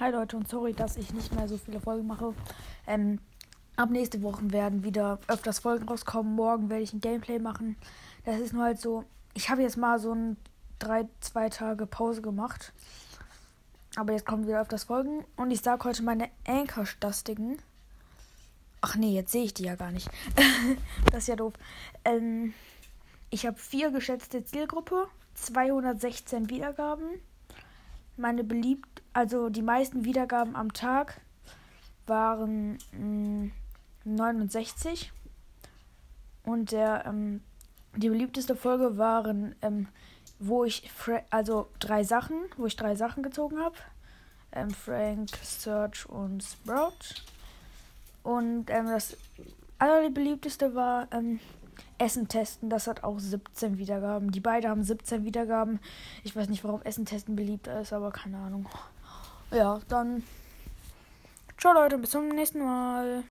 Hi Leute und sorry, dass ich nicht mehr so viele Folgen mache. Ähm, ab nächste Woche werden wieder öfters Folgen rauskommen. Morgen werde ich ein Gameplay machen. Das ist nur halt so, ich habe jetzt mal so ein drei, zwei Tage Pause gemacht. Aber jetzt kommen wieder öfters Folgen. Und ich sage heute meine Anchor-Stastigen. Ach nee, jetzt sehe ich die ja gar nicht. das ist ja doof. Ähm, ich habe vier geschätzte Zielgruppe, 216 Wiedergaben. Meine beliebt, also die meisten Wiedergaben am Tag waren mh, 69. Und der, ähm, die beliebteste Folge waren, ähm, wo ich, also drei Sachen, wo ich drei Sachen gezogen habe. Ähm, Frank, Search und Sprout. Und ähm, das allerbeliebteste war ähm, Essen testen. Das hat auch 17 Wiedergaben. Die beiden haben 17 Wiedergaben. Ich weiß nicht, warum Essen testen beliebter ist, aber keine Ahnung. Ja, dann. Ciao Leute, bis zum nächsten Mal.